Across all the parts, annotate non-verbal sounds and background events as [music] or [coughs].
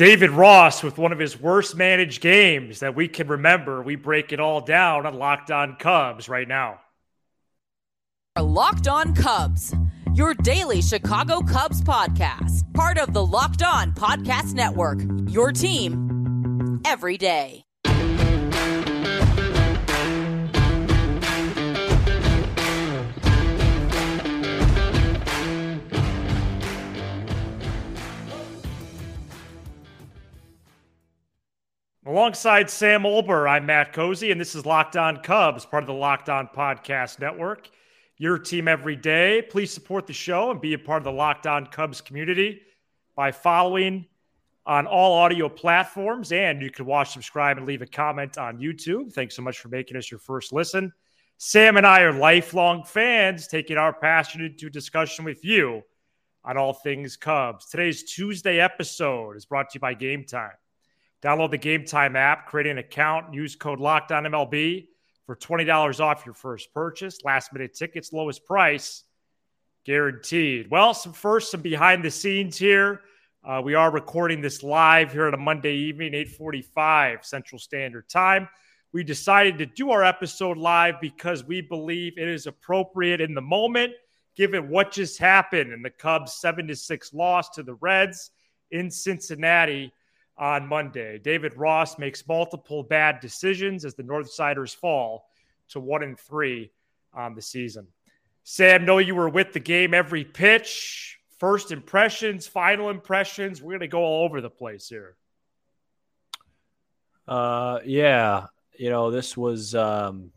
David Ross with one of his worst managed games that we can remember. We break it all down on Locked On Cubs right now. Locked On Cubs, your daily Chicago Cubs podcast, part of the Locked On Podcast Network. Your team every day. Alongside Sam Olbur, I'm Matt Cozzi, and this is Locked On Cubs, part of the Locked On Podcast Network. Your team every day. Please support the show and be a part of the Locked On Cubs community by following on all audio platforms. And you can watch, subscribe, and leave a comment on YouTube. Thanks so much for making us your first listen. Sam and I are lifelong fans, taking our passion into discussion with you on all things Cubs. Today's Tuesday episode is brought to you by Game Time. Download the Game Time app, create an account, use code LOCKEDONMLB for $20 off your first purchase. Last minute tickets, lowest price guaranteed. Well, some first, some behind the scenes here. Uh, we are recording this live here on a Monday evening, 8:45 Central Standard Time. We decided to do our episode live because we believe it is appropriate in the moment, given what just happened in the Cubs' seven to six loss to the Reds in Cincinnati on Monday. David Ross makes multiple bad decisions as the Northsiders fall to one and three on the season. Sam, know you were with the game every pitch. First impressions, final impressions. We're going to go all over the place here. Uh, yeah, you know this was um,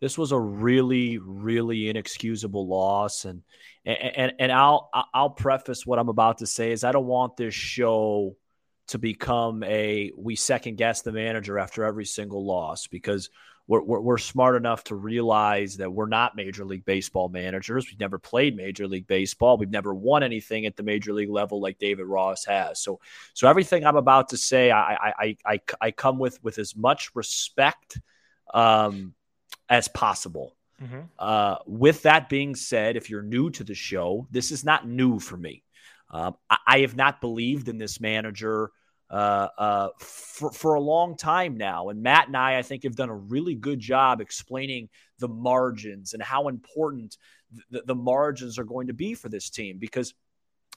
this was a really, really inexcusable loss, and and and I'll I'll preface what I'm about to say is I don't want this show to become a we second guess the manager after every single loss because we're, we're, we're, smart enough to realize that we're not major league baseball managers. We've never played major league baseball. We've never won anything at the major league level like david ross has. So so everything i'm about to say i i i, I come with with as much respect um, as possible. Mm-hmm. uh, with that being said if you're new to the show this is not new for me um, I, I have not believed in this manager uh, uh, for, for a long time now. And Matt and I, I think, have done a really good job explaining the margins and how important the, the margins are going to be for this team because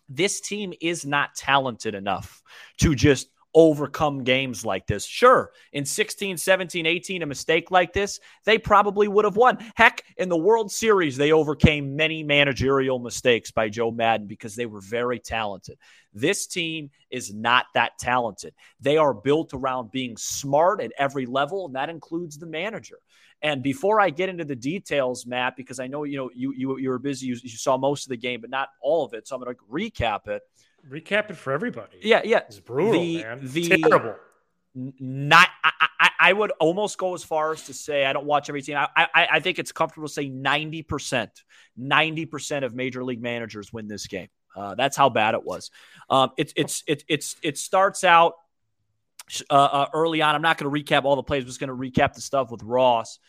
this team is not talented enough to just overcome games like this. Sure, in 16, 17, 18, a mistake like this, they probably would have won. Heck, in the World Series, they overcame many managerial mistakes by Joe Maddon because they were very talented. This team is not that talented. They are built around being smart at every level, and that includes the manager. And before I get into the details, Matt, because I know you know you you, you were busy, you, you saw most of the game, but not all of it, so I'm going to recap it recap it for everybody. Yeah, yeah. It's brutal, the, man. The, Terrible. Not, I, I, I, would almost go as far as to say I don't watch every team. I, I, I think it's comfortable to say ninety percent, ninety percent of major league managers win this game. Uh, that's how bad it was. Um, it's it's it, it's it starts out uh, uh, early on. I'm not going to recap all the plays. I'm just going to recap the stuff with Ross.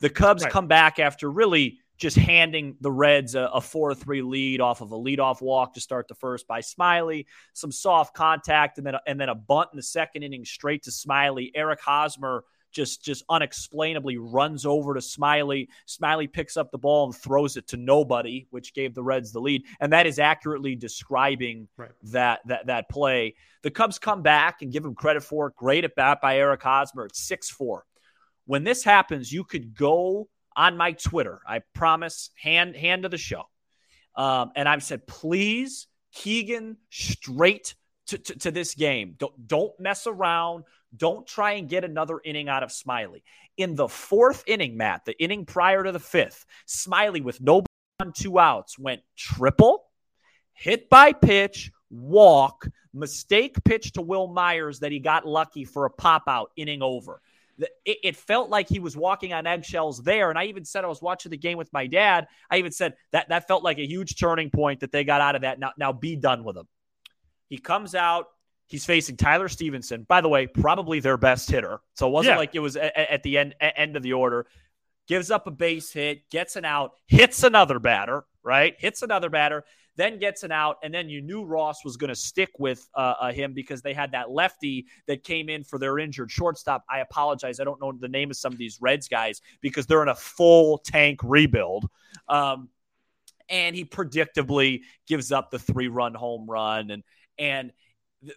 The Cubs right. come back after really just handing the Reds a, 4 3 lead off of a leadoff walk to start the first by Smyly, some soft contact, and then, a, and then a bunt in the second inning straight to Smyly. Eric Hosmer just just unexplainably runs over to Smyly. Smyly picks up the ball and throws it to nobody, which gave the Reds the lead. And that is accurately describing right. that that that play. The Cubs come back and give him credit for it. Great at bat by Eric Hosmer. It's 6 4. When this happens, you could go on my Twitter. I promise, hand hand to the show. Um, and I've said, please, Keegan, straight to, to, to, this game. Don't, don't mess around. Don't try and get another inning out of Smyly. In the fourth inning, Matt, the inning prior to the fifth, Smyly with no on two outs went triple, hit by pitch, walk, mistake pitch to Wil Myers that he got lucky for a pop out inning over it, it, felt like he was walking on eggshells there. And I even said I was watching the game with my dad. I even said that that felt like a huge turning point that they got out of that. Now, now be done with him. He comes out. He's facing Tyler Stephenson, By the way, probably their best hitter. So it wasn't yeah. like it was at, at the end end of the order. Gives up a base hit, gets an out, hits another batter, right? Hits another batter. Then gets an out, and then you knew Ross was going to stick with uh, uh, him because they had that lefty that came in for their injured shortstop. I apologize, I don't know the name of some of these Reds guys because they're in a full tank rebuild. Um, and he predictably gives up the three run home run and and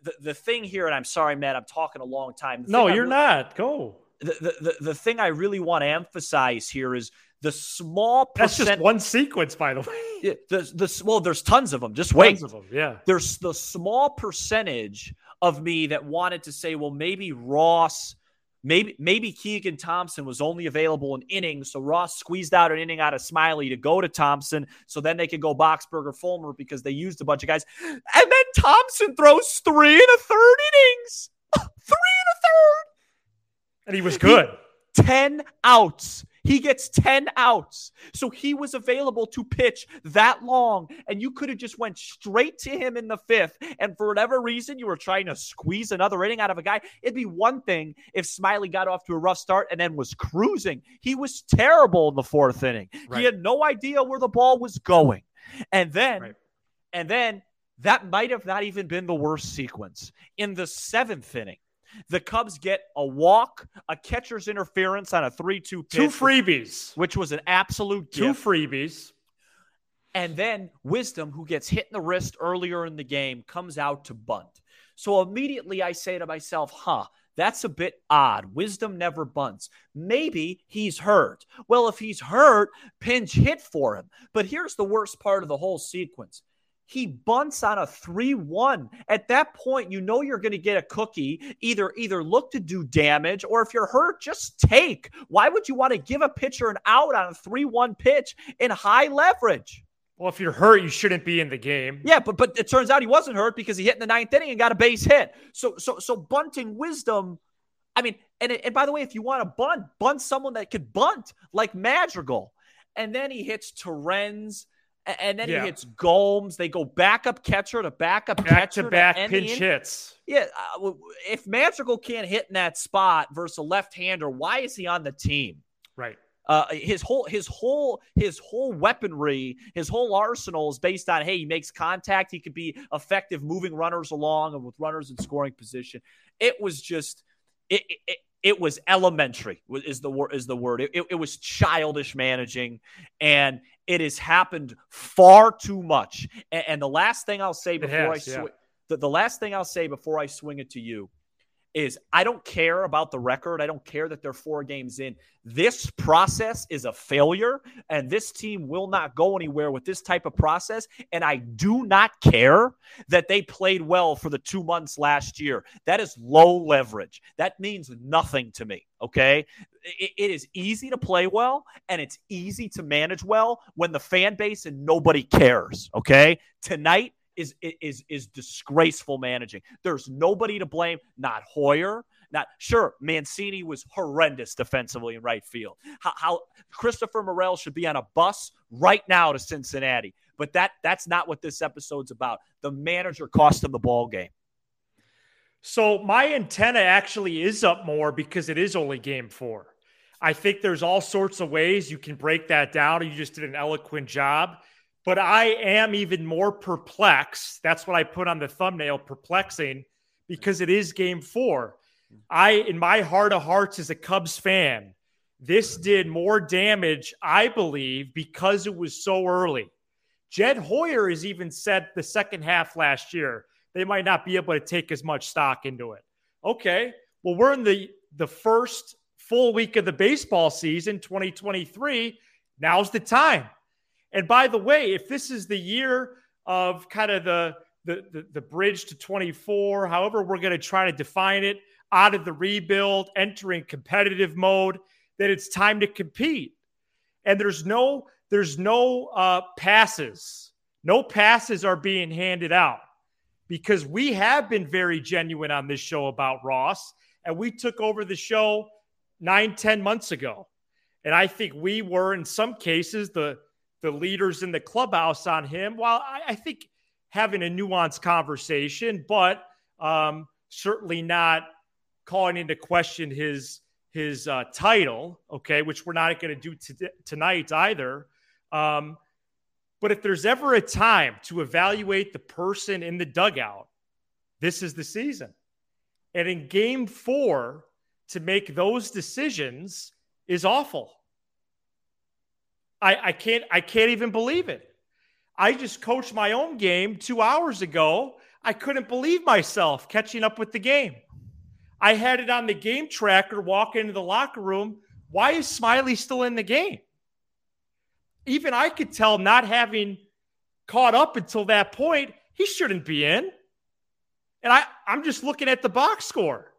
the, the, thing here, and I'm sorry, Matt, I'm talking a long time. No, you're really, not. Go. The, the, the thing I really want to emphasize here is the small percent. That's just one sequence, by the way. The, the, well, there's tons of them. Just wait. Tons of them, yeah. There's the small percentage of me that wanted to say, well, maybe Ross, maybe maybe Keegan Thompson was only available in innings, so Ross squeezed out an inning out of Smyly to go to Thompson, so then they could go Boxberger Fulmer because they used a bunch of guys, and then Thompson throws three and a third innings, [gasps] three and a third, and he was good. He, Ten outs. He gets 10 outs. So he was available to pitch that long and you could have just went straight to him in the 5th and for whatever reason you were trying to squeeze another inning out of a guy. It'd be one thing if Smyly got off to a rough start and then was cruising. He was terrible in the 4th inning. Right. He had no idea where the ball was going. And then right. and then that might have not even been the worst sequence. In the 7th inning, the Cubs get a walk, a catcher's interference on a 3 2 pitch. Two freebies. Which was an absolute Two gift. freebies. And then Wisdom, who gets hit in the wrist earlier in the game, comes out to bunt. So immediately I say to myself, huh, that's a bit odd. Wisdom never bunts. Maybe he's hurt. Well, if he's hurt, pinch hit for him. But here's the worst part of the whole sequence he bunts on a 3-1 at that point you know you're going to get a cookie. Either either look to do damage or if you're hurt just take. Why would you want to give a pitcher an out on a 3-1 pitch in high leverage? Well if you're hurt you shouldn't be in the game. Yeah but but it turns out he wasn't hurt because he hit in the ninth inning and got a base hit. So so so bunting wisdom i mean and, and by the way if you want to bunt bunt someone that could bunt like madrigal. And then he hits Torrens and then yeah. he hits Gomes. They go backup catcher to backup back catcher to back pinch hits. Yeah, uh, if Madrigal can't hit in that spot versus a left-hander, why is he on the team? Right. Uh, his whole his whole his whole weaponry, his whole arsenal is based on hey, he makes contact, he could be effective moving runners along and with runners in scoring position. It was just it, it, it was elementary is the word is the word it, it, was childish managing and it has happened far too much and, and the last thing i'll say before has, i sw- yeah. the, the last thing i'll say before i swing it to you is I don't care about the record. I don't care that they're four games in. This process is a failure, and this team will not go anywhere with this type of process. And I do not care that they played well for the two months last year. That is low leverage. That means nothing to me. Okay. it, it is easy to play well, and it's easy to manage well when the fan base and nobody cares. Okay. Tonight, is is is disgraceful managing. There's nobody to blame. Not Hoyer, Not sure. Mancini was horrendous defensively in right field. How, how Christopher Morel should be on a bus right now to Cincinnati. But that that's not what this episode's about. The manager cost him the ball game. So my antenna actually is up more because it is only game four. I think there's all sorts of ways you can break that down. You just did an eloquent job. But I am even more perplexed. That's what I put on the thumbnail, perplexing, because it is game four. I, in my heart of hearts, as a Cubs fan, this did more damage, I believe, because it was so early. Jed Hoyer has even said the second half last year they might not be able to take as much stock into it. Okay, well, we're in the the first full week of the baseball season, 2023. Now's the time. And by the way, if this is the year of kind of the the, the, the bridge to 24, however we're going to try to define it, out of the rebuild, entering competitive mode, that it's time to compete. And there's no there's no uh, passes. No passes are being handed out because we have been very genuine on this show about Ross, and we took over the show nine, ten months ago. And I think we were, in some cases, the the leaders in the clubhouse on him. While I, I think having a nuanced conversation, but um, certainly not calling into question his his uh, title. Okay, which we're not going to do t- tonight either. Um, But if there's ever a time to evaluate the person in the dugout, this is the season. And in game four, to make those decisions is awful. I, I can't I can't even believe it. I just coached my own game two hours ago. I couldn't believe myself catching up with the game. I had it on the game tracker walking into the locker room. Why is Smyly still in the game? Even I could tell, not having caught up until that point, he shouldn't be in. And I, I'm just looking at the box score.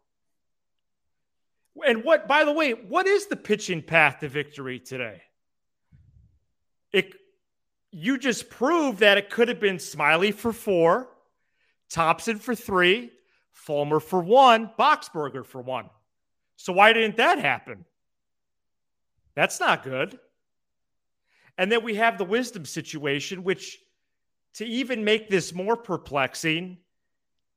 And what, by the way, what is the pitching path to victory today? It, you just proved that it could have been Smyly for four, Thompson for three, Fulmer for one, Boxberger for one. So why didn't that happen? That's not good. And then we have the wisdom situation, which to even make this more perplexing,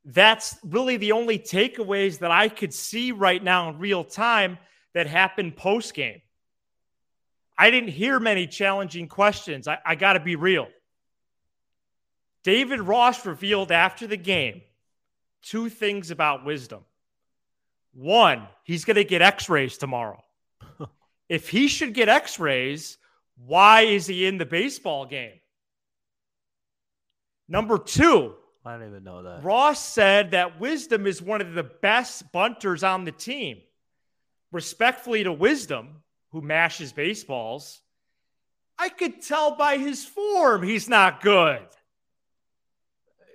that's really the only takeaways that I could see right now in real time that happened post game. I didn't hear many challenging questions. I, I got to be real. David Ross revealed after the game two things about wisdom. One, he's going to get x rays tomorrow. [laughs] if he should get x rays, why is he in the baseball game? Number two, I don't even know that. Ross said that Wisdom is one of the best bunters on the team. Respectfully to Wisdom, who mashes baseballs, I could tell by his form he's not good.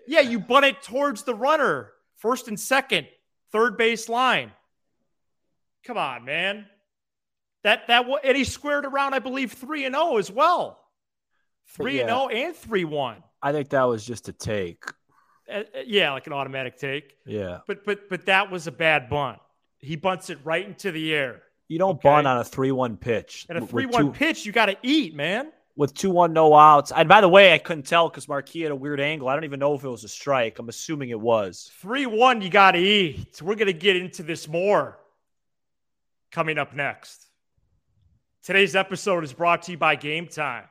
Yeah, you bunt it towards the runner, first and second, third base line. Come on, man. That that and he squared around, I believe, three and zero oh as well. Three and zero oh and three one. I think that was just a take. Uh, uh, yeah, like an automatic take. Yeah. But but but that was a bad bunt. He bunts it right into the air. You don't okay? bunt on a three-one pitch. And a three-one pitch, you got to eat, man. With two-one, no outs. And by the way, I couldn't tell because Marquis had a weird angle. I don't even know if it was a strike. I'm assuming it was. Three-one, you got to eat. We're gonna get into this more coming up next. Today's episode is brought to you by Game Time.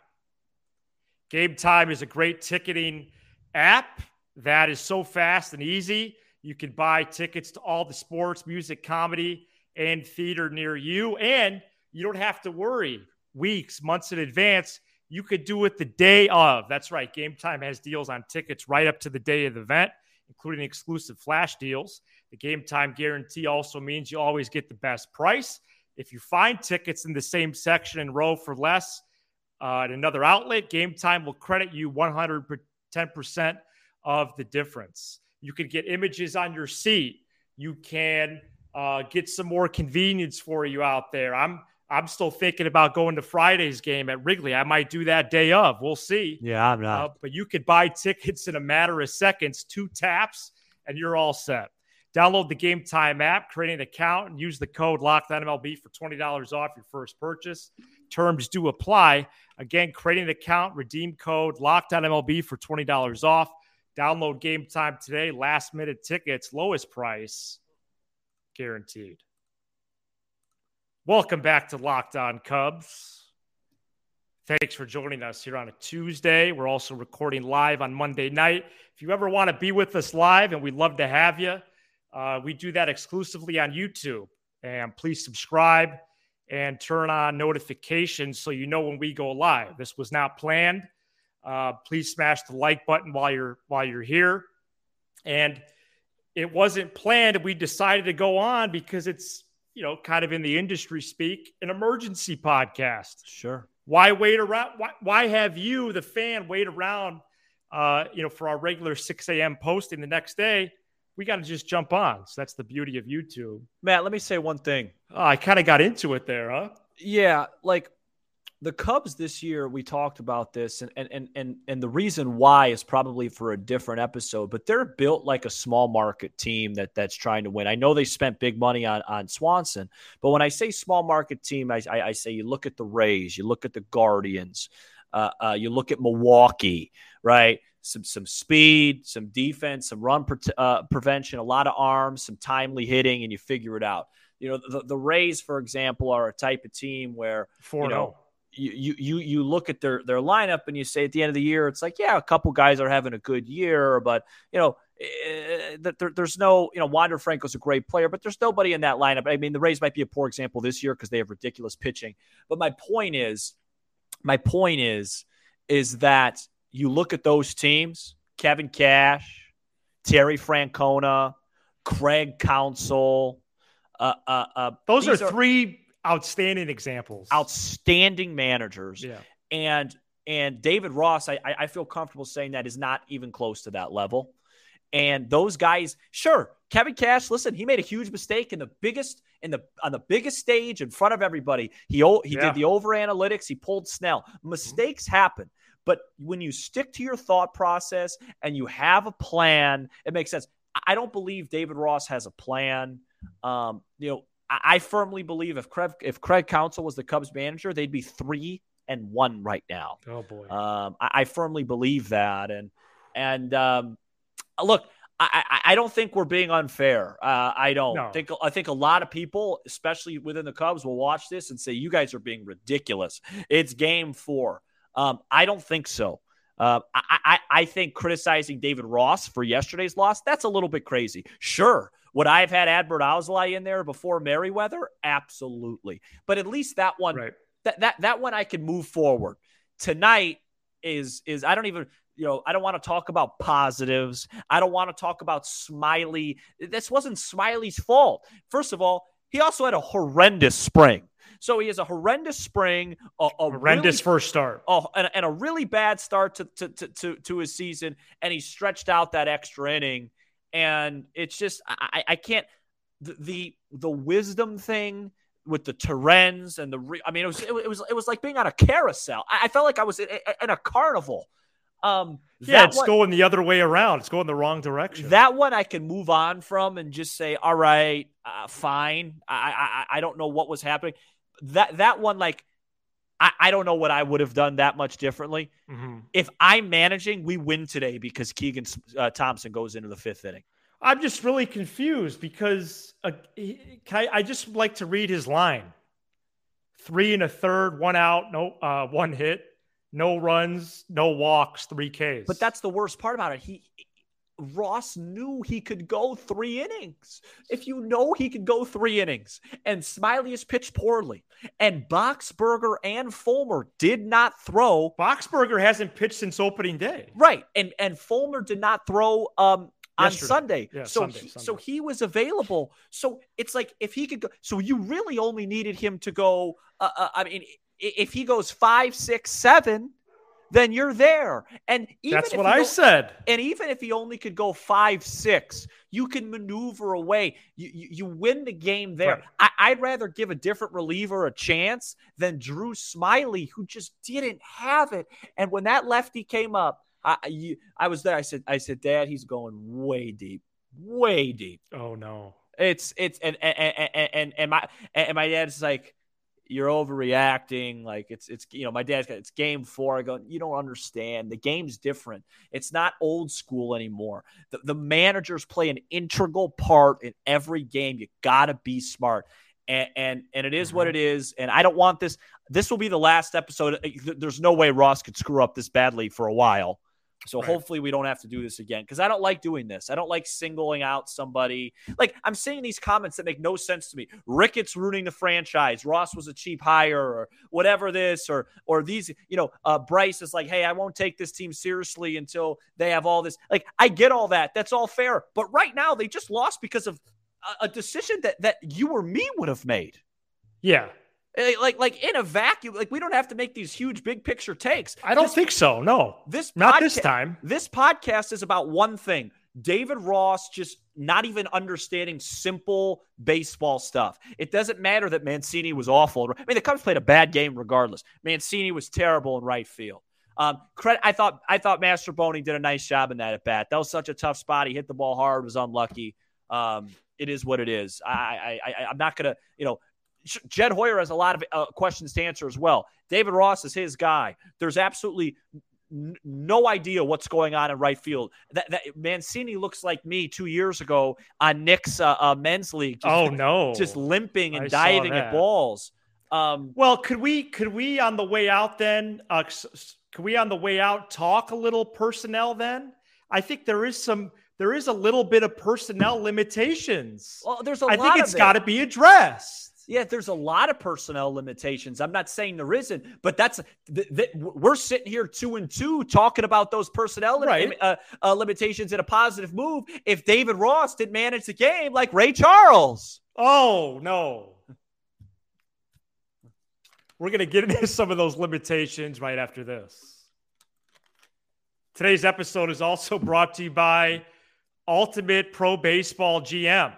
Game Time is a great ticketing app that is so fast and easy. You can buy tickets to all the sports, music, comedy, and theater near you. And you don't have to worry weeks, months in advance. You could do it the day of. That's right. Game Time has deals on tickets right up to the day of the event, including exclusive flash deals. The Game Time guarantee also means you always get the best price. If you find tickets in the same section and row for less uh, at another outlet, Game Time will credit you 110% of the difference. You can get images on your seat. You can uh, get some more convenience for you out there. I'm I'm still thinking about going to Friday's game at Wrigley. I might do that day of. We'll see. Yeah, I'm not. Uh, but you could buy tickets in a matter of seconds, two taps, and you're all set. Download the Game Time app, create an account, and use the code LOCKEDONMLB for twenty dollars off your first purchase. Terms do apply. Again, create an account, redeem code LOCKEDONMLB for twenty dollars off. Download game time today. Last minute tickets, lowest price guaranteed. Welcome back to Locked On Cubs. Thanks for joining us here on a Tuesday. We're also recording live on Monday night. If you ever want to be with us live, and we'd love to have you, uh, we do that exclusively on YouTube. And please subscribe and turn on notifications so you know when we go live. This was not planned. Uh, please smash the like button while you're while you're here. And it wasn't planned. We decided to go on because it's you know kind of in the industry speak an emergency podcast. Sure. Why wait around? Why, why have you, the fan, wait around? Uh, you know, for our regular 6 a.m. posting the next day, we got to just jump on. So that's the beauty of YouTube. Matt, let me say one thing. Oh, I kind of got into it there, huh? Yeah, like the Cubs this year, we talked about this, and and and and the reason why is probably for a different episode. But they're built like a small market team that that's trying to win. I know they spent big money on on Swanson, but when I say small market team, I I, I say you look at the Rays, you look at the Guardians, uh, uh, you look at Milwaukee, right? Some some speed, some defense, some run pre- uh, prevention, a lot of arms, some timely hitting, and you figure it out. You know, the, the Rays, for example, are a type of team where four you know, oh you you you look at their their lineup and you say at the end of the year, it's like, yeah, a couple guys are having a good year, but you know, uh, there, there's no, you know, Wander Franco's a great player, but there's nobody in that lineup. I mean, the Rays might be a poor example this year because they have ridiculous pitching. But my point is, my point is, is that you look at those teams, Kevin Cash, Terry Francona, Craig Counsell Uh, uh, uh, those are, are three outstanding examples. Outstanding managers. Yeah. And and David Ross, I, I feel comfortable saying that is not even close to that level. And those guys, sure, Kevin Cash, listen, he made a huge mistake in the biggest in the on the biggest stage in front of everybody. He he yeah. did the over analytics. He pulled Snell. Mistakes happen, but when you stick to your thought process and you have a plan, it makes sense. I don't believe David Ross has a plan. Um, you know, I, I firmly believe if Craig if Craig Counsell was the Cubs manager, they'd be three and one right now. Oh boy, um, I, I firmly believe that, and and um, look, I, I, don't think we're being unfair. Uh, I don't no. think. I think a lot of people, especially within the Cubs, will watch this and say, "You guys are being ridiculous." It's Game Four. Um, I don't think so. Uh, I, I, I think criticizing David Ross for yesterday's loss that's a little bit crazy. Sure, would I have had Adbert Alzolay in there before Merryweather? Absolutely. But at least that one, right. that that that one, I can move forward. Tonight is is I don't even you know, I don't want to talk about positives. I don't want to talk about Smyly. This wasn't Smyly's fault. First of all, he also had a horrendous spring. So he has a horrendous spring, a, a horrendous really, first start, oh, and, and, a really bad start to, to, to, to, to his season, and he stretched out that extra inning, and it's just I, I can't the, the the wisdom thing with the Torrens and the re- I mean it was it, was it was like being on a carousel. I, I felt like I was in, in a carnival. Um, yeah, it's one, going the other way around. It's going the wrong direction. That one I can move on from and just say, all right, uh, fine. I, I I don't know what was happening. That that one, like, I, I don't know what I would have done that much differently. Mm-hmm. If I'm managing, we win today because Keegan uh, Thompson goes into the fifth inning. I'm just really confused because uh, I, I just like to read his line: three and a third, one out, no uh, one hit no runs, no walks, three Ks. But that's the worst part about it. He Ross knew he could go three innings. If you know he could go three innings, and Smyly has pitched poorly, and Boxberger and Fulmer did not throw. Boxberger hasn't pitched since opening day. Right. And and Fulmer did not throw um on Yesterday. Sunday. Yeah, so Sunday, he, Sunday. so he was available. So it's like if he could go so you really only needed him to go uh, uh, I mean if he goes five, six, seven, then you're there. And that's what I said. And even if he only could go five, six, you can maneuver away. You you, you win the game there. Right. I, would rather give a different reliever a chance than Drew Smyly, who just didn't have it. And when that lefty came up, I you, I was there. I said, I said, Dad, he's going way deep, way deep. Oh no. It's it's and and and and, and my and my dad's like you're overreacting. Like it's it's you know my dad's got it's game four. I go you don't understand. The game's different. It's not old school anymore. The, the managers play an integral part in every game. You got to be smart. And, and and it is what mm-hmm. it is. And I don't want this. This will be the last episode. There's no way Ross could screw up this badly for a while. So right. hopefully we don't have to do this again because I don't like doing this. I don't like singling out somebody. Like I'm seeing these comments that make no sense to me. Ricketts ruining the franchise. Ross was a cheap hire or whatever this or or these. You know, uh, Bryce is like, hey, I won't take this team seriously until they have all this. Like I get all that. That's all fair. But right now they just lost because of a, a decision that that you or me would have made. Yeah, like like in a vacuum like we don't have to make these huge big picture takes i don't this, think so no this not podca- this time this podcast is about one thing david ross just not even understanding simple baseball stuff it doesn't matter that mancini was awful i mean the cubs played a bad game regardless mancini was terrible in right field um, credit, I thought I thought Mastrobuoni did a nice job in that at bat. That was such a tough spot. He hit the ball hard, was unlucky. Um, it is what it is. I, I, I I'm not gonna, you know, Jed Hoyer has a lot of uh, questions to answer as well. David Ross is his guy. There's absolutely n- no idea what's going on in right field. That, that, Mancini looks like me two years ago on Nick's uh, uh, men's league. Just, oh no, just limping and I diving at balls. Um, well, could we could we on the way out then? Uh, could we on the way out talk a little personnel then? I think there is some there is a little bit of personnel limitations. Well, there's a I lot think it's of it. got to be addressed. Yeah, there's a lot of personnel limitations. I'm not saying there isn't, but that's th- th- we're sitting here two and two talking about those personnel lim- uh, uh, limitations in a positive move. If David Ross didn't manage the game like Ray Charles, Oh no. We're going to get into [laughs] some of those limitations right after this. Today's episode is also brought to you by Ultimate Pro Baseball GM.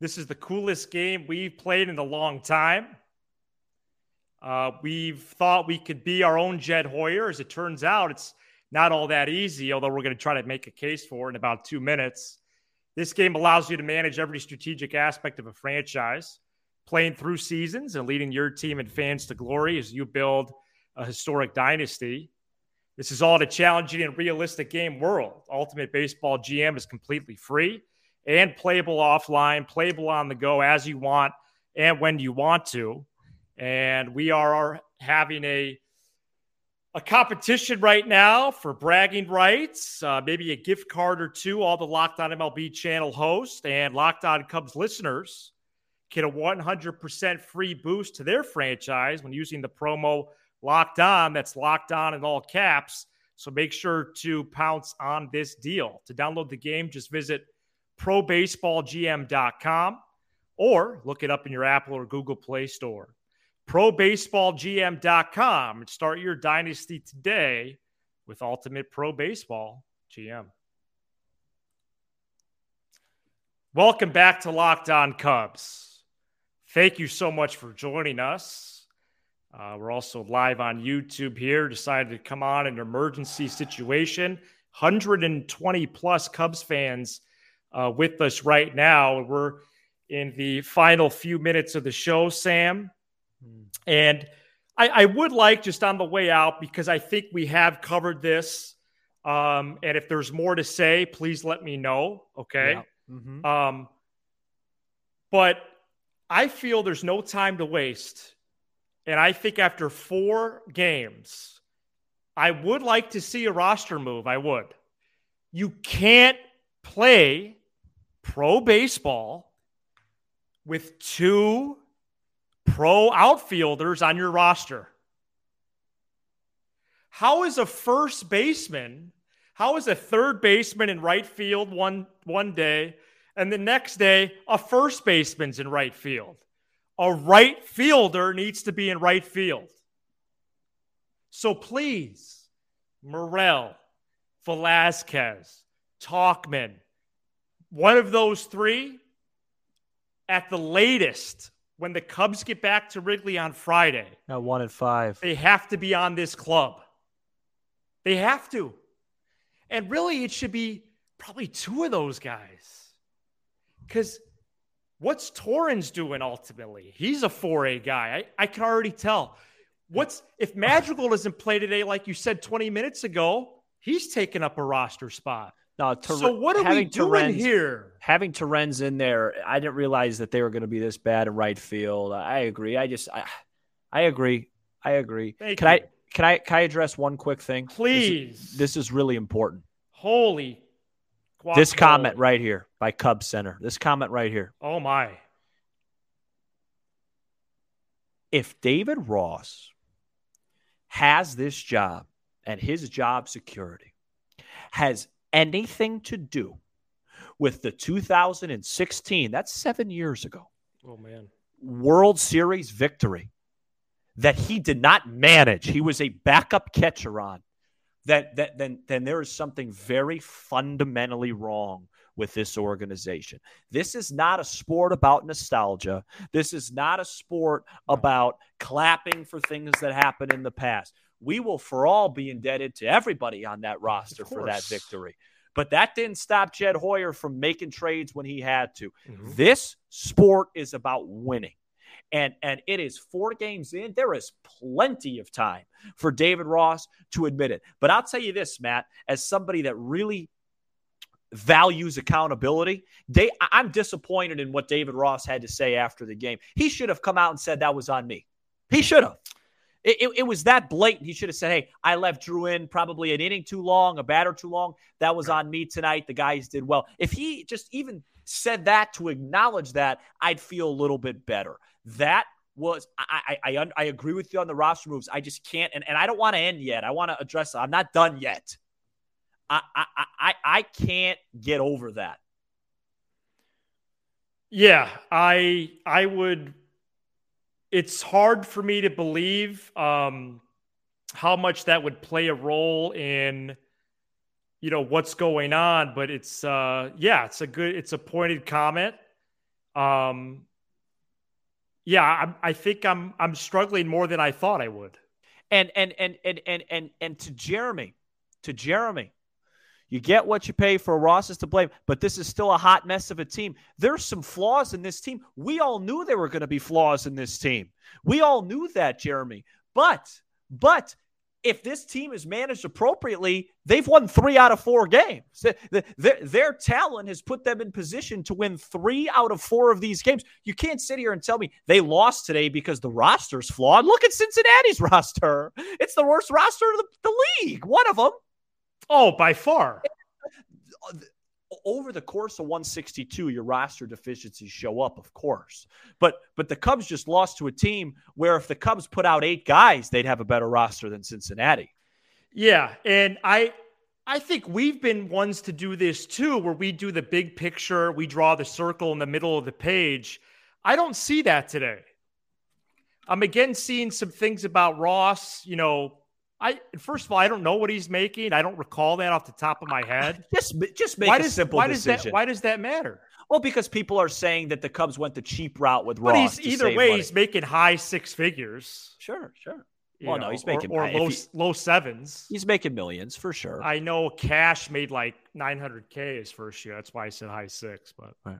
This is the coolest game we've played in a long time. Uh, we've thought we could be our own Jed Hoyer. As it turns out, it's not all that easy, although we're going to try to make a case for it in about two minutes. This game allows you to manage every strategic aspect of a franchise, playing through seasons and leading your team and fans to glory as you build a historic dynasty. This is all in a challenging and realistic game world. Ultimate Baseball GM is completely free and playable offline, playable on the go as you want and when you want to. And we are having a a competition right now for bragging rights, uh, maybe a gift card or two. All the Locked On MLB channel hosts and Locked On Cubs listeners get a 100% free boost to their franchise when using the promo Locked On. That's Locked On in all caps. So make sure to pounce on this deal. To download the game, just visit probaseballgm.com or look it up in your Apple or Google Play Store probaseballgm.com and start your dynasty today with Ultimate Pro Baseball GM. Welcome back to Locked On Cubs. Thank you so much for joining us. Uh, we're also live on YouTube here. Decided to come on in an emergency situation. 120 plus Cubs fans uh, with us right now. We're in the final few minutes of the show, Sam. And I, I, would like just on the way out, because I think we have covered this. Um, and if there's more to say, please let me know. Okay. Yeah. Mm-hmm. Um, but I feel there's no time to waste. And I think after four games, I would like to see a roster move. I would. You can't play pro baseball with two pro outfielders on your roster. How is a first baseman, how is a third baseman in right field one one day and the next day a first baseman's in right field? A right fielder needs to be in right field. So please, Morel, Velazquez, Tauchman, one of those three at the latest when the Cubs get back to Wrigley on Friday, At one and five. they have to be on this club. They have to. And really, it should be probably two of those guys. Because what's Torrens doing ultimately? He's a 4A guy. I, I can already tell. What's if Madrigal doesn't play today, like you said 20 minutes ago, he's taking up a roster spot. Uh, no, Ter- so what are we doing Torrens- here? Having Torrens in there, I didn't realize that they were going to be this bad in right field. I agree. I just, I, I agree. I agree. Thank can you. I, can I, can I address one quick thing? This is- Please. This is really important. Holy. This comment right here by Cub Center. This comment right here. Oh my. If David Ross has this job and his job security has anything to do with the 2016, that's seven years ago, Oh man. World Series victory that he did not manage, he was a backup catcher on, that, that then, then there is something very fundamentally wrong with this organization. This is not a sport about nostalgia. This is not a sport about clapping for things that happened in the past. We will for all be indebted to everybody on that roster for that victory. But that didn't stop Jed Hoyer from making trades when he had to. Mhm. This sport is about winning. And and it is four games in. There is plenty of time for David Ross to admit it. But I'll tell you this, Matt, as somebody that really values accountability, they, I'm disappointed in what David Ross had to say after the game. He should have come out and said that was on me. He should have. It, it, it, was that blatant. He should have said, Hey, I left Drew in probably an inning too long, a batter too long. That was on me tonight. The guys did well. If he just even said that to acknowledge that, I'd feel a little bit better. That was I I, I, I agree with you on the roster moves. I just can't and, and I don't want to end yet. I want to address. I'm not done yet. I, I I I can't get over that. Yeah, I I would it's hard for me to believe um, how much that would play a role in you know what's going on but it's uh yeah it's a good it's a pointed comment. Um yeah I, I think i'm i'm struggling more than i thought i would. And and and and and and, and to jeremy to jeremy you get what you pay for Ross is to blame, but this is still a hot mess of a team. There's some flaws in this team. We all knew there were going to be flaws in this team. We all knew that, Jeremy. But, but if this team is managed appropriately, they've won three out of four games. Their, their, talent has put them in position to win three out of four of these games. You can't sit here and tell me they lost today because the roster's flawed. Look at Cincinnati's [laughs] roster. It's the worst roster of the, the league, one of them. Oh, by far. Over the course of 162, your roster deficiencies show up, of course. But but the Cubs just lost to a team where if the Cubs put out eight guys, they'd have a better roster than Cincinnati. Yeah, and I I think we've been ones to do this too, where we do the big picture, we draw the circle in the middle of the page. I don't see that today. I'm again seeing some things about Ross, you know, I first of all, I don't know what he's making. I don't recall that off the top of my head. [laughs] Just, just make why a does, simple why decision. Does that, why does that matter? Well, because people are saying that the Cubs went the cheap route with but Ross. But either way, money. he's making high six figures. Sure, sure. well, know, no, he's making or, or low, he, low sevens. He's making millions for sure. I know Cash made like 900k his first year. That's why I said high six. But right.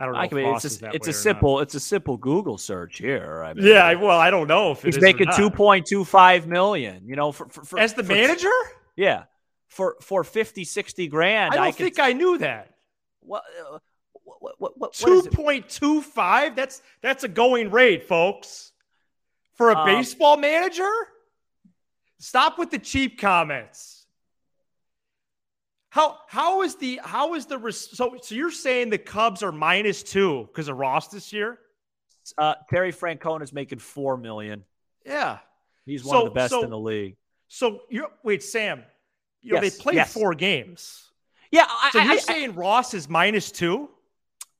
I don't know. I mean, it's a, it's a simple not. it's a simple Google search here. I mean, yeah, well, I don't know if he's making two point two five million. You know, for, for, for as the for, manager. Yeah, for for 50, 60 grand. I don't I think I knew that. What? Uh, what, what, what, two point two five. That's that's a going rate, folks. For a um, baseball manager. Stop with the cheap comments. How how is the how is the so so you're saying the Cubs are minus two because of Ross this year? Uh, Terry Francona is making four million. Yeah, he's one so, of the best so, in the league. So you wait, Sam. You know yes, they played yes. four games. Yeah, I, so you're I, saying Ross is minus two?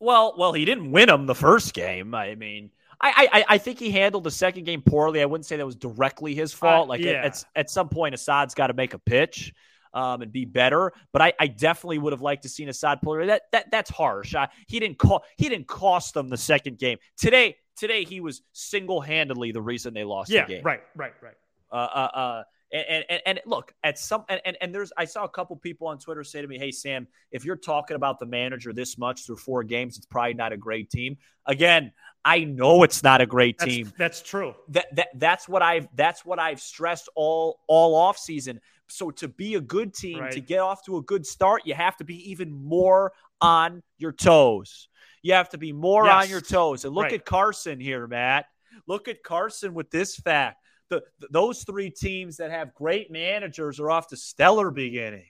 Well, well, he didn't win them the first game. I mean, I, I, I think he handled the second game poorly. I wouldn't say that was directly his fault. Uh, like yeah. at, at some point, Assad's got to make a pitch um, and be better. But I, I definitely would have liked to seen Assad pull that that that's harsh. Uh, he didn't call he didn't cost them the second game today. Today he was single handedly the reason they lost yeah, the game. Right, right, right. Uh, uh, uh, and, and, and look at some and, and, and there's I saw a couple people on Twitter say to me, "Hey Sam, if you're talking about the manager this much through four games, it's probably not a great team." Again, I know it's not a great team. That's, that's true. That, that that's what I've that's what I've stressed all all off season. So to be a good team, right. to get off to a good start, you have to be even more on your toes. You have to be more yes. on your toes. And look right. at Carson here, Matt. Look at Carson with this fact. The, those three teams that have great managers are off to stellar beginning.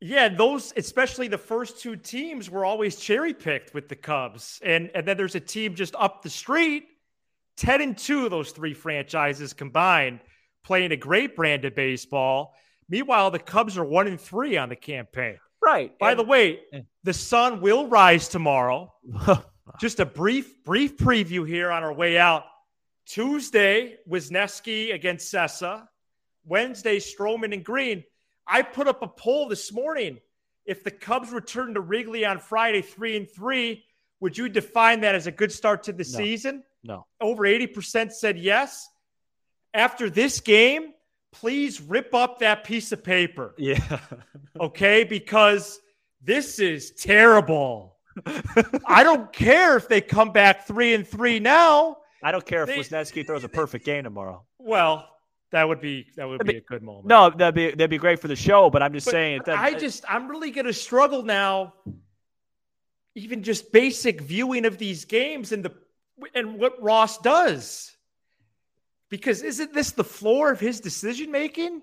Yeah, those, especially the first two teams, were always cherry picked with the Cubs, and and then there's a team just up the street, ten and two. Those three franchises combined playing a great brand of baseball. Meanwhile, the Cubs are one and three on the campaign. Right. By and, the way, eh. the sun will rise tomorrow. [laughs] Just a brief, brief preview here on our way out. Tuesday, Wesneski against Cessa. Wednesday, Stroman and Greene. I put up a poll this morning. If the Cubs return to Wrigley on Friday, three and three, would you define that as a good start to the no. season? No. Over 80% said yes after this game, please rip up that piece of paper. Yeah. [laughs] okay, because this is terrible. I don't care if they come back three and three now. I don't care if they, Wesneski throws a perfect game tomorrow. Well, that would be that would be, be, a good moment. No, that'd be that'd be great for the show. But I'm just but, saying. That, I just I'm really going to struggle now. Even just basic viewing of these games and the and what Ross does. Because isn't this the floor of his decision making?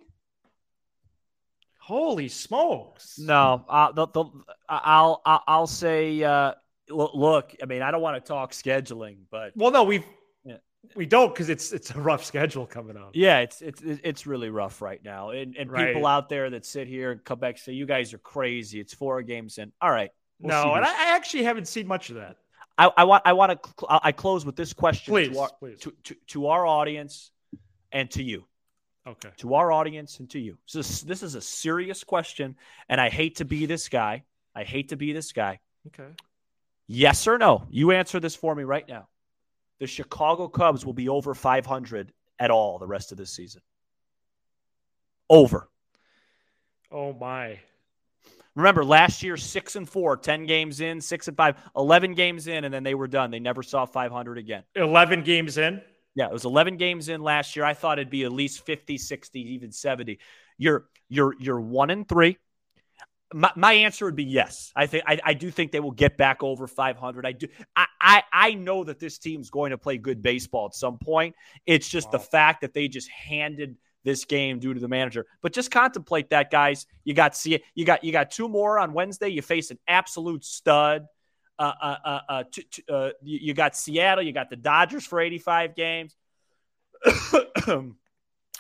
Holy smokes! No, uh, the, the, I'll I'll say. Uh, look, I mean, I don't want to talk scheduling, but well, no, we've yeah. we don't because it's it's a rough schedule coming up. Yeah, it's it's it's really rough right now, and and right. people out there that sit here and come back and say you guys are crazy. It's four games in. All right. We'll no, and I actually haven't seen much of that. I, I want I want to I close with this question please, to, our, please. To, to, to our audience and to you. Okay. To our audience and to you. So this, this is a serious question, and I hate to be this guy. I hate to be this guy. Okay. Yes or no? You answer this for me right now. The Chicago Cubs will be over 500 at all the rest of this season. Over. Oh my. Remember last year, six and four, 10 games in, six and five, 11 games in, and then they were done. They never saw 500 again. 11 games in? Yeah, it was 11 games in last year. I thought it'd be at least 50, 60, even 70. You're you're you're one and three. My, my answer would be yes. I think I, I do think they will get back over 500. I do. I, I I know that this team's going to play good baseball at some point. It's just wow. the fact that they just handed this game due to the manager. But just contemplate that, guys. You got see you got you got two more on Wednesday. You face an absolute stud. Uh, uh, uh, uh, t- t- uh you, you got Seattle. You got the Dodgers for 85 games. [coughs] well,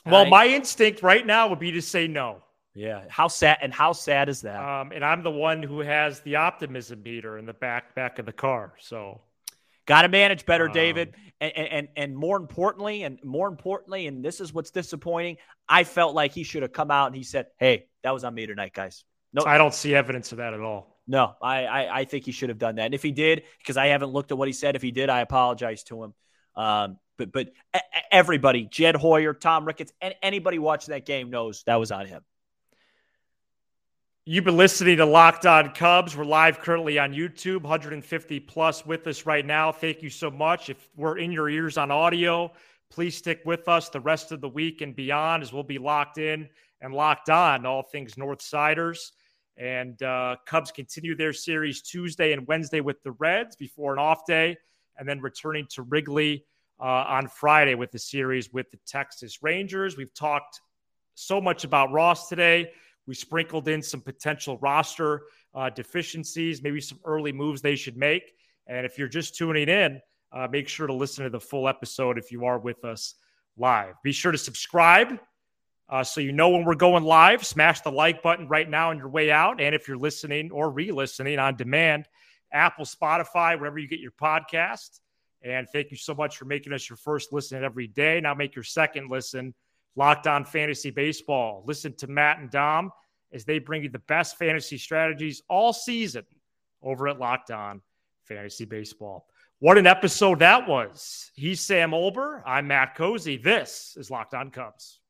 I, my instinct right now would be to say no. Yeah, how sad and how sad is that? Um, and I'm the one who has the optimism meter in the back back of the car. So Got to manage better, um, David. And, and and more importantly, and more importantly, and this is what's disappointing. I felt like he should have come out and he said, "Hey, that was on me tonight, guys." No, I don't see evidence of that at all. No, I I, I think he should have done that. And if he did, because I haven't looked at what he said, if he did, I apologize to him. Um, but but everybody, Jed Hoyer, Tom Ricketts, and anybody watching that game knows that was on him. You've been listening to Locked On Cubs. We're live currently on YouTube, 150 plus with us right now. Thank you so much. If we're in your ears on audio, please stick with us the rest of the week and beyond as we'll be locked in and locked on all things Northsiders. And uh, Cubs continue their series Tuesday and Wednesday with the Reds before an off day, and then returning to Wrigley uh, on Friday with the series with the Texas Rangers. We've talked so much about Ross today. We sprinkled in some potential roster uh, deficiencies, maybe some early moves they should make. And if you're just tuning in, uh, make sure to listen to the full episode if you are with us live. Be sure to subscribe uh, so you know when we're going live. Smash the like button right now on your way out. And if you're listening or re listening on demand, Apple, Spotify, wherever you get your podcast. And thank you so much for making us your first listen every day. Now make your second listen Locked On Fantasy Baseball. Listen to Matt and Dom as they bring you the best fantasy strategies all season over at Locked On Fantasy Baseball. What an episode that was. He's Sam Olbur. I'm Matt Cozzi. This is Locked On Cubs.